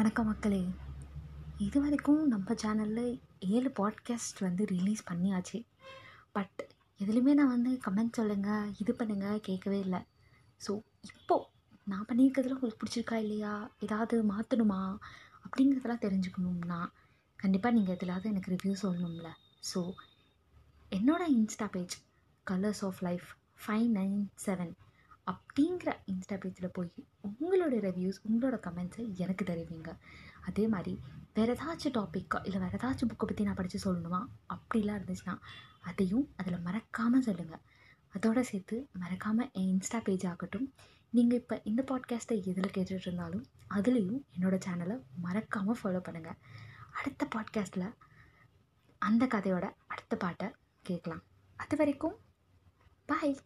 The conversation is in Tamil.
வணக்கம் மக்களே. இது வரைக்கும் நம்ம சேனலில் ஏழு பாட்காஸ்ட் வந்து ரிலீஸ் பண்ணியாச்சு. பட் எதுலேயுமே நான் வந்து கமெண்ட் சொல்லுங்கள் இது பண்ணுங்கள் கேட்கவே இல்லை. ஸோ இப்போது நான் பண்ணியிருக்கிறதுல உங்களுக்கு பிடிச்சிருக்கா இல்லையா? ஏதாவது மாற்றணுமா அப்படிங்கிறதெல்லாம் தெரிஞ்சுக்கணும்னா கண்டிப்பாக நீங்கள் எதுலாவது எனக்கு ரிவ்யூ சொல்லணும்ல. ஸோ என்னோடய insta page colours of life five nine seven அப்படிங்கிற இன்ஸ்டா பேஜில் போய் உங்களோட ரிவ்யூஸ் உங்களோட கமெண்ட்ஸை எனக்கு தெரிவிங்க. அதே மாதிரி வேறு ஏதாச்சும் டாப்பிக்கா இல்லை வேறு ஏதாச்சும் புக்கை பற்றி நான் படித்து சொல்லணுமா? அப்படிலாம் இருந்துச்சுன்னா அதையும் அதில் மறக்காமல் சொல்லுங்கள் அதோடு சேர்த்து மறக்காமல் என் இன்ஸ்டா பேஜ் ஆகட்டும். நீங்கள் இப்போ இந்த பாட்காஸ்ட்டை எதில் கேட்டுட்டு இருந்தாலும் அதுலேயும் என்னோடய சேனலை மறக்காமல் ஃபாலோ பண்ணுங்கள் அடுத்த பாட்காஸ்ட்டில் அந்த கதையோட அடுத்த பாட்டை கேட்கலாம். அது வரைக்கும் பாய்